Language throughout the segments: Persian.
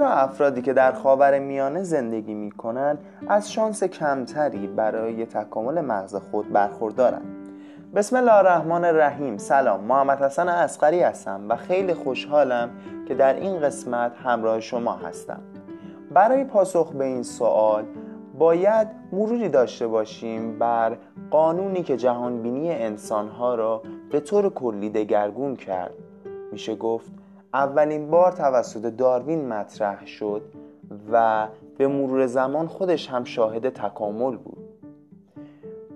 چرا افرادی که در خاور میانه زندگی می کنند از شانس کمتری برای تکامل مغز خود برخوردارند بسم الله الرحمن الرحیم. سلام محمد حسن اسقری هستم و خیلی خوشحالم که در این قسمت همراه شما هستم. برای پاسخ به این سوال باید مروری داشته باشیم بر قانونی که جهانبینی انسانها را به طور کلی دگرگون کرد. میشه گفت اولین بار توسط داروین مطرح شد و به مرور زمان خودش هم شاهد تکامل بود.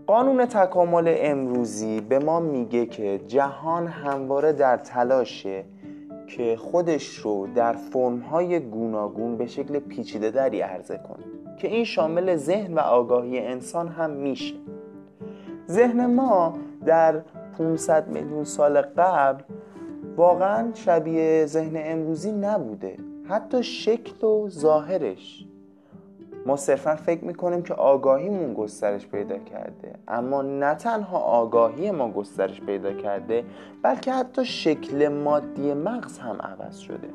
قانون تکامل امروزی به ما میگه که جهان همواره در تلاشه که خودش رو در فرمهای گوناگون به شکل پیچیده دری عرضه کنه که این شامل ذهن و آگاهی انسان هم میشه. ذهن ما در 500 میلیون سال قبل واقعا شبیه ذهن امروزی نبوده. حتی شکل و ظاهرش. ما صرفا فکر می‌کنیم که آگاهیمون گسترش پیدا کرده. اما نه تنها آگاهی ما گسترش پیدا کرده بلکه حتی شکل مادی مغز هم عوض شده.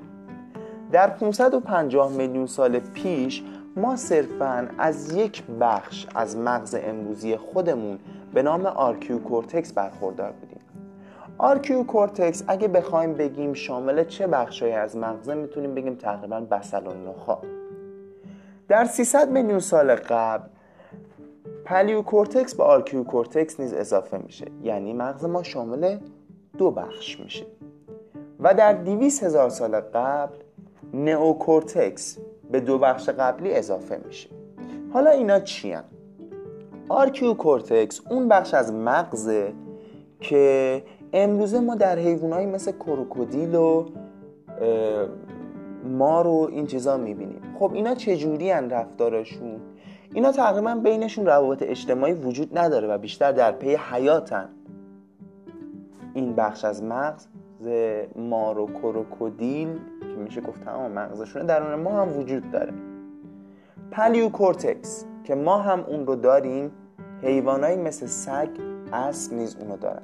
در 550 میلیون سال پیش ما صرفا از یک بخش از مغز امروزی خودمون به نام archeocortex برخوردار بودیم. archeocortex اگه بخوایم بگیم شامل چه بخشهایی از مغزه می‌تونیم بگیم تقریبا بصل و نخاع در 300 میلیون سال قبل paleocortex به archeocortex نیز اضافه میشه. یعنی مغز ما شامل دو بخش میشه. و در 200 هزار سال قبل نئوکورتکس به دو بخش قبلی اضافه میشه. حالا اینا چی هن؟ archeocortex اون بخش از مغزه که امروزه ما در حیوانایی مثل کروکودیل و مار و این چیزا می‌بینیم. خب اینا چجوری هن رفتارشون؟ اینا تقریبا بینشون روابط اجتماعی وجود نداره و بیشتر در پی حیاتن. این بخش از مغز مار و کروکودیل که میشه گفت تمام مغزشونه درون ما هم وجود داره. paleocortex که ما هم اون رو داریم حیوانایی مثل سگ اسب نیز اونو دارن.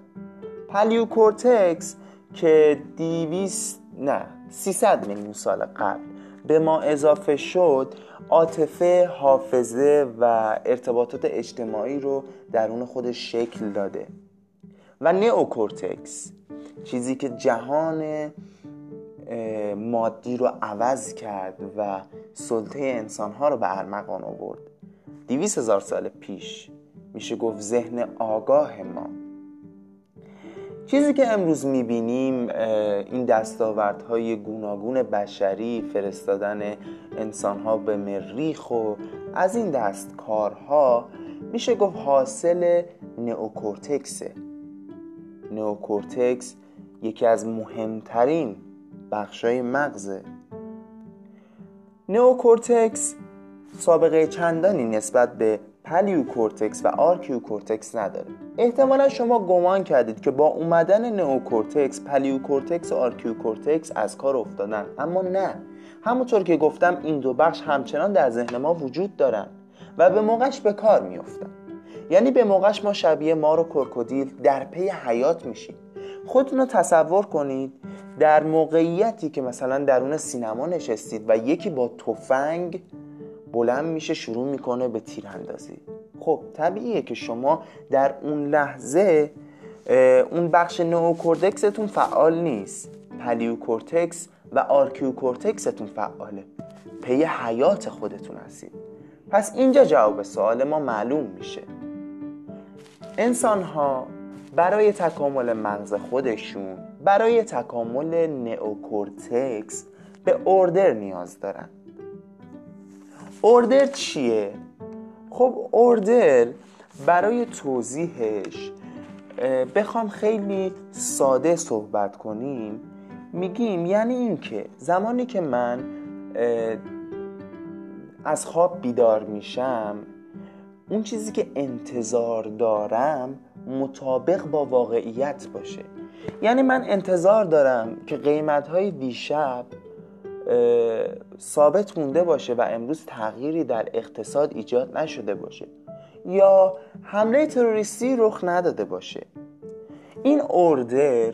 paleocortex که دویست نه 300 میلیون سال قبل به ما اضافه شد عاطفه حافظه و ارتباطات اجتماعی رو درون خودش شکل داده. و نئوکورتکس چیزی که جهان مادی رو عوض کرد و سلطه انسانها رو به ارمغان آورد. دیویس هزار سال پیش میشه گفت ذهن آگاه ما. چیزی که امروز می‌بینیم این دستاوردهای گوناگون بشری فرستادن انسانها به مریخ و از این دست کارها میشه گفت حاصل neocortex ه. neocortex یکی از مهمترین بخشای مغزه. نئوکورتکس سابقه چندانی نسبت به paleocortex و archeocortex نداره. احتمالا شما گمان کردید که با اومدن neocortex paleocortex و archeocortex از کار افتادن. اما نه. همونطور که گفتم این دو بخش همچنان در ذهن ما وجود دارن و به موقعش به کار میافتن. یعنی به موقعش ما شبیه مار و کرکودیل در پی حیات میشیم. خودتون رو تصور کنید در موقعیتی که مثلا درون سینما نشستید و یکی با تفنگ بلند میشه شروع می‌کنه به تیراندازی. خب طبیعیه که شما در اون لحظه اون بخش نئوکورتکستون فعال نیست. paleocortex و archeocortex تون فعاله. پی حیات خودتون هستید. پس اینجا جواب سوال ما معلوم میشه. انسان ها برای تکامل مغز خودشون برای تکامل نئوکورتکس به order نیاز دارن. order چیه؟ خب order برای توضیحش بخوام خیلی ساده صحبت کنیم. میگیم یعنی اینکه زمانی که من از خواب بیدار میشم اون چیزی که انتظار دارم مطابق با واقعیت باشه. یعنی من انتظار دارم که قیمت های دیشب ثابت مونده باشه و امروز تغییری در اقتصاد ایجاد نشده باشه. یا حمله تروریستی رخ نداده باشه. این اوردر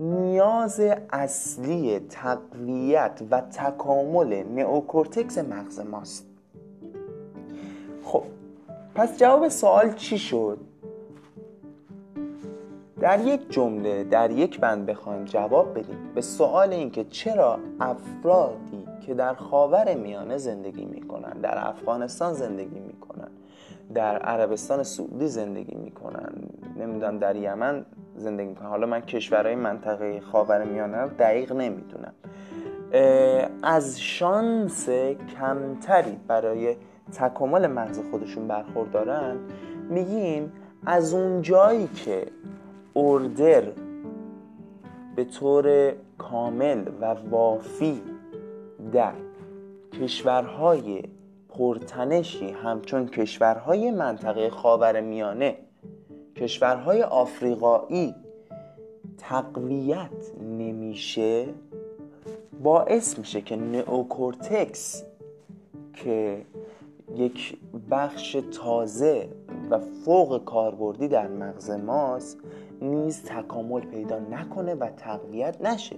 نیاز اصلی تقویت و تکامل نئوکورتکس مغز ماست. خب پس جواب سوال چی شد؟ در یک جمله در یک بند بخوایم جواب بدیم به سوال اینکه چرا افرادی که در خاور میانه زندگی می‌کنن در افغانستان زندگی می‌کنن در عربستان سعودی زندگی می‌کنن نمی‌دونم در یمن زندگی می‌کنن حالا من کشورهای منطقه خاور میانه رو دقیق نمی‌دونم. از شانس کمتری برای تکامل مغز خودشون برخوردارن میگیم از اون جایی که اوردر به طور کامل و وافی در کشورهای پرتنشی همچون کشورهای منطقه خاور میانه کشورهای آفریقایی تقویت نمیشه باعث میشه که نئوکورتکس که یک بخش تازه و فوق کاربردی در مغز ماست نیز تکامل پیدا نکنه و تقویت نشه.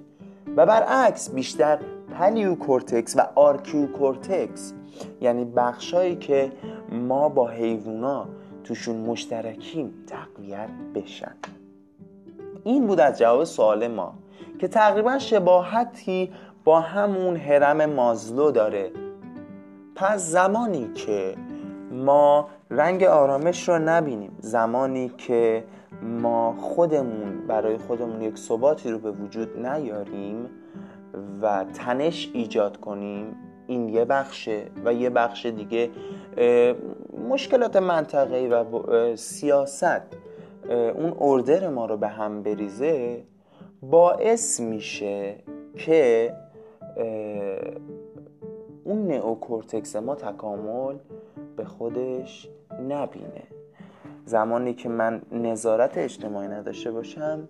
و برعکس بیشتر paleocortex و archeocortex یعنی بخشایی که ما با حیوونا توشون مشترکیم تقویت بشن. این بود از جواب سوال ما که تقریبا شباهتی با همون هرم مازلو داره. پس زمانی که ما رنگ آرامش رو نبینیم زمانی که ما خودمون برای خودمون یک ثباتی رو به وجود نیاریم و تنش ایجاد کنیم این یه بخشه و یه بخش دیگه مشکلات منطقه‌ای و سیاست اون اردر ما رو به هم بریزه باعث میشه که اون نئوکورتکس ما تکامل به خودش نبینه. زمانی که من نظارت اجتماعی نداشته باشم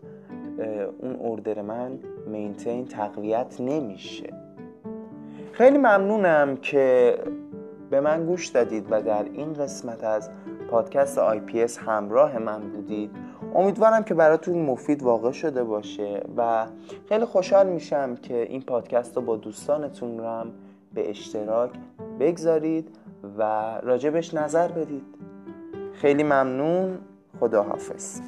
اون order من maintain تقویت نمیشه. خیلی ممنونم که به من گوش دادید و در این قسمت از پادکست آی پی اس همراه من بودید. امیدوارم که براتون مفید واقع شده باشه و خیلی خوشحال میشم که این پادکست رو با دوستانتون رو هم به اشتراک بگذارید و راجبش نظر بدید. خیلی ممنون. خداحافظ.